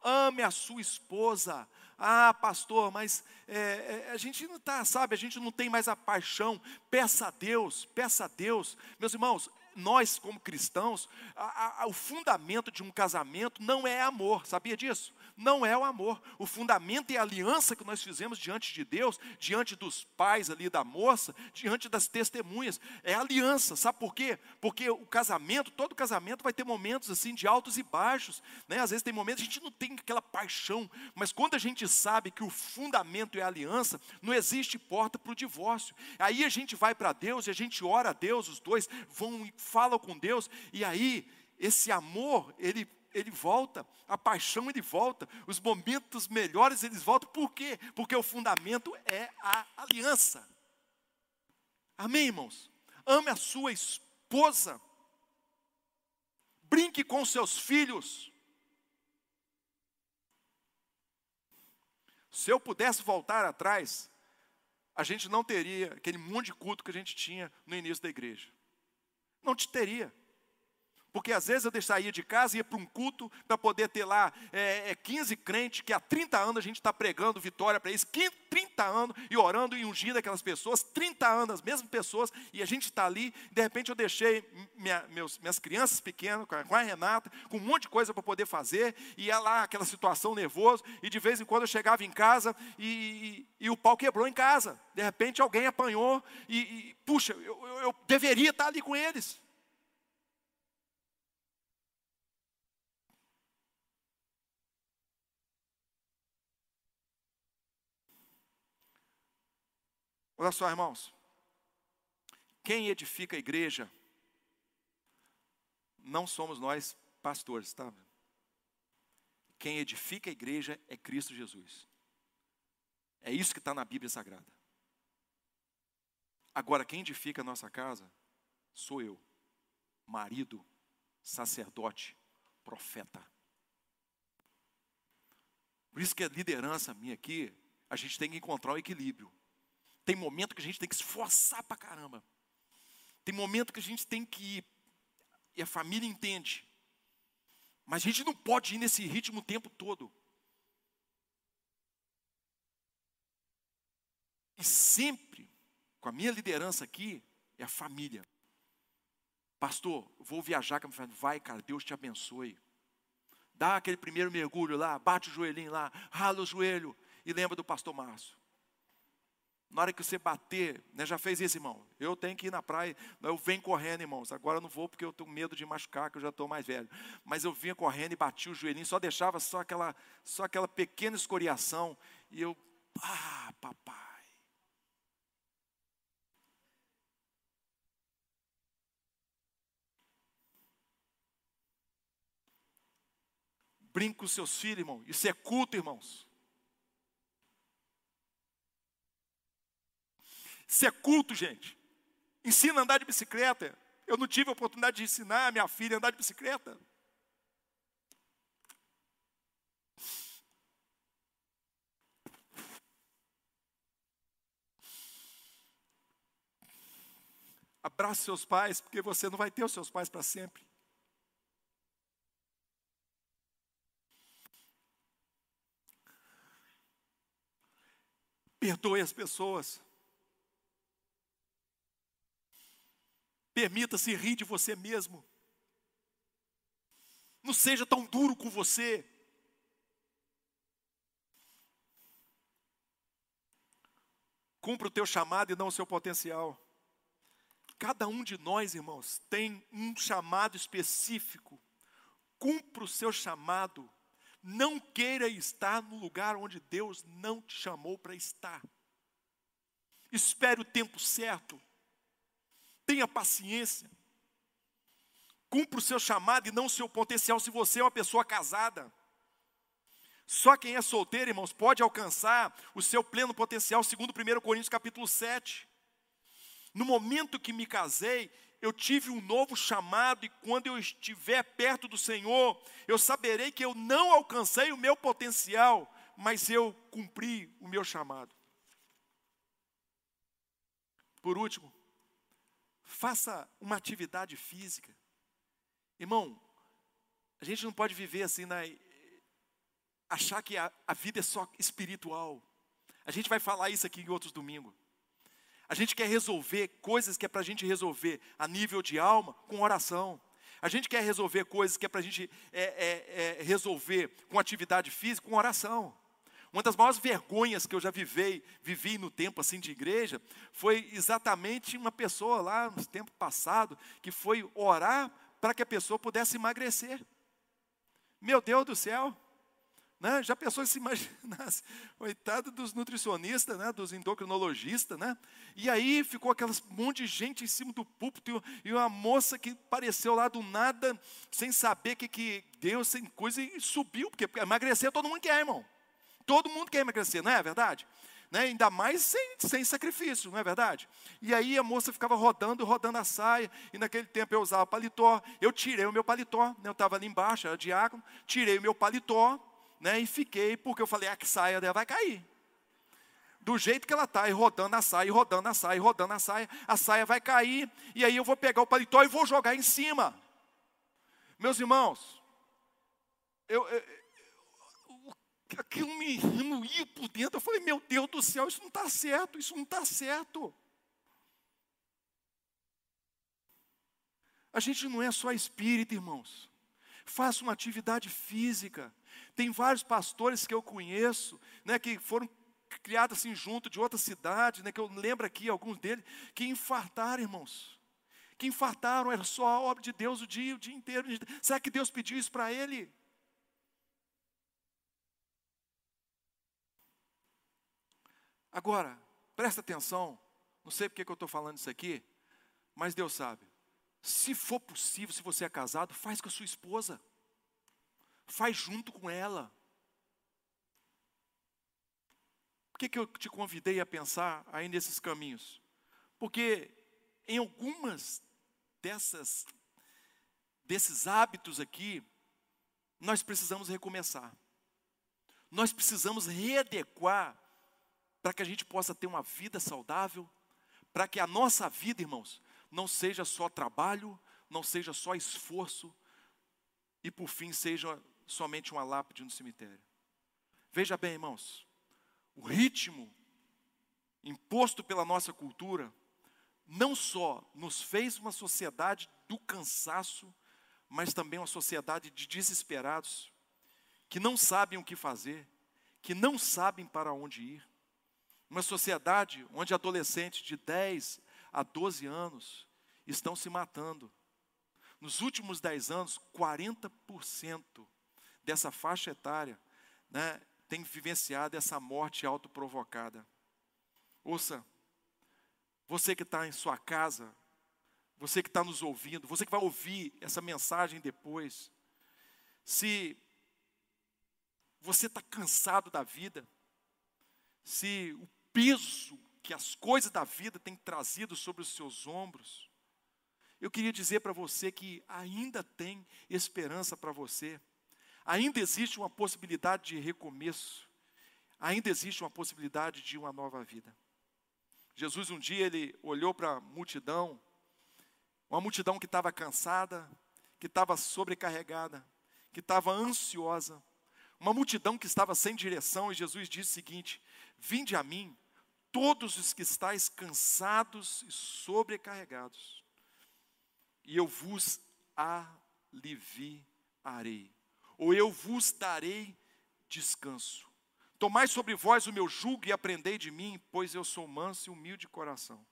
Ame a sua esposa. Ah, pastor, mas é, é, a gente não está, sabe, a gente não tem mais a paixão. Peça a Deus, peça a Deus. Meus irmãos, nós como cristãos, a, a, o fundamento de um casamento não é amor, sabia disso? Não é o amor. O fundamento é a aliança que nós fizemos diante de Deus, diante dos pais ali da moça, diante das testemunhas. É aliança, sabe por quê? Porque o casamento, todo casamento vai ter momentos assim de altos e baixos, né? Às vezes tem momentos a gente não tem aquela paixão, mas quando a gente sabe que o fundamento é a aliança, não existe porta para o divórcio. Aí a gente vai para Deus e a gente ora a Deus, os dois vão e falam com Deus, e aí esse amor, ele ele volta, a paixão ele volta, os momentos melhores eles voltam, por quê? Porque o fundamento é a aliança. Amém, irmãos? Ame a sua esposa, brinque com seus filhos. Se eu pudesse voltar atrás, a gente não teria aquele monte de culto que a gente tinha no início da igreja. Não te teria. Porque às vezes eu saía de casa e ia para um culto para poder ter lá é, 15 é, crentes que há 30 anos a gente está pregando vitória para eles, 30 anos e orando e ungindo aquelas pessoas, 30 anos, as mesmas pessoas, e a gente está ali, de repente eu deixei minha, meus, minhas crianças pequenas, com a Renata, com um monte de coisa para poder fazer, e ia lá aquela situação nervosa, e de vez em quando eu chegava em casa e, e, e o pau quebrou em casa. De repente alguém apanhou e, e puxa, eu, eu, eu deveria estar ali com eles. Olha só, irmãos. Quem edifica a igreja não somos nós pastores, tá? Quem edifica a igreja é Cristo Jesus. É isso que está na Bíblia Sagrada. Agora, quem edifica a nossa casa sou eu, marido, sacerdote, profeta. Por isso que a liderança minha aqui, a gente tem que encontrar o equilíbrio. Tem momento que a gente tem que se esforçar pra caramba. Tem momento que a gente tem que ir, e a família entende. Mas a gente não pode ir nesse ritmo o tempo todo. E sempre, com a minha liderança aqui, é a família. Pastor, vou viajar com a família. Vai, cara, Deus te abençoe. Dá aquele primeiro mergulho lá, bate o joelhinho lá, rala o joelho e lembra do pastor Márcio. Na hora que você bater, né, já fez isso, irmão? Eu tenho que ir na praia, eu venho correndo, irmãos. Agora eu não vou porque eu tenho medo de machucar, que eu já estou mais velho. Mas eu vinha correndo e bati o joelhinho, só deixava só aquela, só aquela pequena escoriação. E eu, ah, papai. Brinque com seus filhos, irmão. Isso é culto, irmãos. Isso é culto, gente. Ensina a andar de bicicleta. Eu não tive a oportunidade de ensinar a minha filha a andar de bicicleta. Abrace seus pais, porque você não vai ter os seus pais para sempre. Perdoe as pessoas. Permita-se rir de você mesmo. Não seja tão duro com você. Cumpra o teu chamado e não o seu potencial. Cada um de nós, irmãos, tem um chamado específico. Cumpra o seu chamado. Não queira estar no lugar onde Deus não te chamou para estar. Espere o tempo certo. Tenha paciência. Cumpra o seu chamado e não o seu potencial se você é uma pessoa casada. Só quem é solteiro, irmãos, pode alcançar o seu pleno potencial, segundo 1 Coríntios capítulo 7. No momento que me casei, eu tive um novo chamado, e quando eu estiver perto do Senhor, eu saberei que eu não alcancei o meu potencial, mas eu cumpri o meu chamado. Por último, Faça uma atividade física. Irmão, a gente não pode viver assim, na, achar que a, a vida é só espiritual. A gente vai falar isso aqui em outros domingos. A gente quer resolver coisas que é para a gente resolver a nível de alma com oração. A gente quer resolver coisas que é para a gente é, é, é, resolver com atividade física, com oração. Uma das maiores vergonhas que eu já vivei, vivi no tempo assim de igreja, foi exatamente uma pessoa lá no tempo passado que foi orar para que a pessoa pudesse emagrecer. Meu Deus do céu! Né? Já pensou se imaginasse, coitado dos nutricionistas, né? dos endocrinologistas, né? E aí ficou aquelas monte de gente em cima do púlpito e uma moça que apareceu lá do nada, sem saber que, que deu, sem coisa, e subiu, porque emagrecer todo mundo quer, irmão. Todo mundo quer emagrecer, não é verdade? Né? Ainda mais sem, sem sacrifício, não é verdade? E aí a moça ficava rodando, rodando a saia, e naquele tempo eu usava paletó, eu tirei o meu paletó, né? eu estava ali embaixo, era diácono, tirei o meu paletó, né, e fiquei, porque eu falei, a saia dela vai cair. Do jeito que ela está, e rodando a saia, e rodando a saia, e rodando a saia, a saia vai cair, e aí eu vou pegar o paletó e vou jogar em cima. Meus irmãos, eu aquilo me remoía por dentro. Eu falei, meu Deus do céu, isso não está certo, isso não está certo. A gente não é só espírito, irmãos. Faça uma atividade física. Tem vários pastores que eu conheço, né, que foram criados assim junto de outra cidade, né, que eu lembro aqui alguns deles, que infartaram, irmãos. Que infartaram, era só a obra de Deus o dia, o dia inteiro. Será que Deus pediu isso para ele? Agora, presta atenção, não sei porque que eu estou falando isso aqui, mas Deus sabe. Se for possível, se você é casado, faz com a sua esposa faz junto com ela. Por que, que eu te convidei a pensar aí nesses caminhos? Porque em algumas dessas desses hábitos aqui, nós precisamos recomeçar. Nós precisamos readequar para que a gente possa ter uma vida saudável, para que a nossa vida, irmãos, não seja só trabalho, não seja só esforço, e por fim seja somente uma lápide no cemitério. Veja bem, irmãos, o ritmo imposto pela nossa cultura não só nos fez uma sociedade do cansaço, mas também uma sociedade de desesperados, que não sabem o que fazer, que não sabem para onde ir. Uma sociedade onde adolescentes de 10 a 12 anos estão se matando. Nos últimos 10 anos, 40% dessa faixa etária né, tem vivenciado essa morte autoprovocada. Ouça, você que está em sua casa, você que está nos ouvindo, você que vai ouvir essa mensagem depois, se você está cansado da vida, se o peso que as coisas da vida têm trazido sobre os seus ombros, eu queria dizer para você que ainda tem esperança para você. Ainda existe uma possibilidade de recomeço. Ainda existe uma possibilidade de uma nova vida. Jesus um dia ele olhou para a multidão, uma multidão que estava cansada, que estava sobrecarregada, que estava ansiosa, uma multidão que estava sem direção, e Jesus disse o seguinte: Vinde a mim, todos os que estáis cansados e sobrecarregados, e eu vos aliviarei ou eu vos darei descanso. Tomai sobre vós o meu jugo e aprendei de mim, pois eu sou manso e humilde de coração.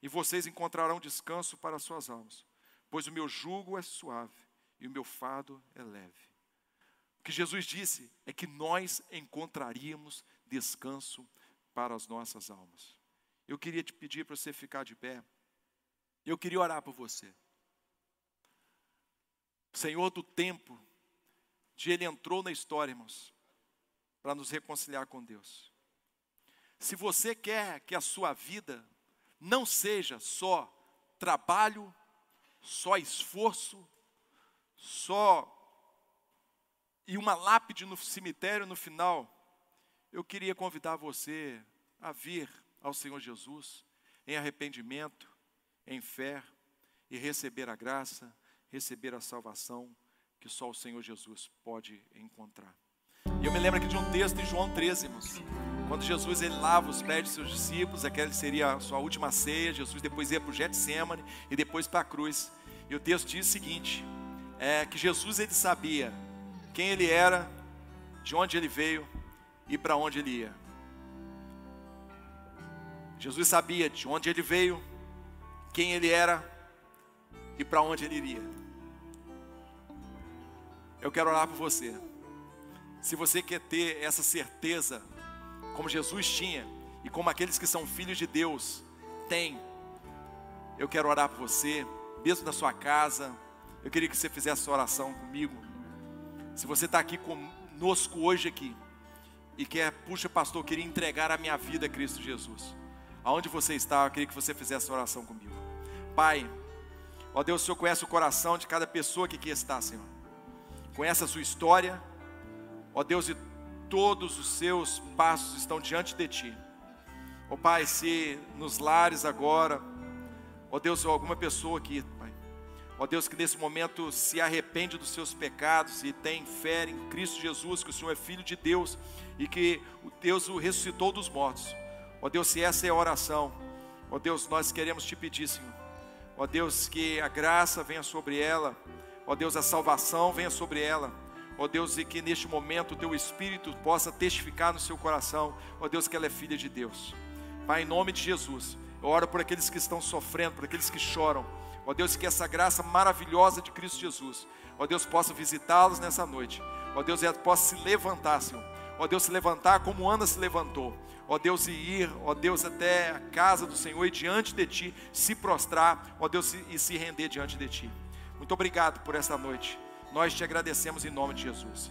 E vocês encontrarão descanso para as suas almas, pois o meu jugo é suave e o meu fado é leve. O que Jesus disse é que nós encontraríamos descanso para as nossas almas. Eu queria te pedir para você ficar de pé. Eu queria orar por você. Senhor do tempo, de ele entrou na história, irmãos, para nos reconciliar com Deus. Se você quer que a sua vida não seja só trabalho, só esforço, só e uma lápide no cemitério no final, eu queria convidar você a vir ao Senhor Jesus em arrependimento, em fé e receber a graça, receber a salvação que só o Senhor Jesus pode encontrar. E eu me lembro aqui de um texto em João 13, irmãos. Quando Jesus ele lava os pés de seus discípulos, aquela seria a sua última ceia, Jesus depois ia para o Getsemane e depois para a cruz. E o texto diz o seguinte: é que Jesus ele sabia quem ele era, de onde ele veio e para onde ele ia. Jesus sabia de onde ele veio, quem ele era e para onde ele iria. Eu quero orar por você. Se você quer ter essa certeza, como Jesus tinha, e como aqueles que são filhos de Deus têm, eu quero orar por você, mesmo na sua casa. Eu queria que você fizesse essa oração comigo. Se você está aqui conosco hoje aqui e quer, puxa, pastor, eu queria entregar a minha vida a Cristo Jesus. Aonde você está, eu queria que você fizesse oração comigo. Pai, ó Deus, o Senhor conhece o coração de cada pessoa que aqui está, Senhor. Conhece a sua história, ó Deus, e todos os seus passos estão diante de Ti. Ó Pai, se nos lares agora, ó Deus, alguma pessoa Pai, ó Deus, que nesse momento se arrepende dos seus pecados e tem fé em Cristo Jesus, que o Senhor é Filho de Deus e que o Deus o ressuscitou dos mortos. Ó Deus, se essa é a oração, ó Deus, nós queremos te pedir, Senhor. Ó Deus, que a graça venha sobre ela, ó Deus, a salvação venha sobre ela. Ó Deus, e que neste momento o teu Espírito possa testificar no seu coração, ó Deus, que ela é filha de Deus. Pai, em nome de Jesus, eu oro por aqueles que estão sofrendo, por aqueles que choram. Ó Deus, que essa graça maravilhosa de Cristo Jesus, ó Deus, possa visitá-los nessa noite. Ó Deus, possa se levantar, Senhor. Ó Deus, se levantar como Ana se levantou ó Deus, e ir, ó Deus, até a casa do Senhor e diante de Ti, se prostrar, ó Deus, e se render diante de Ti. Muito obrigado por essa noite. Nós te agradecemos em nome de Jesus.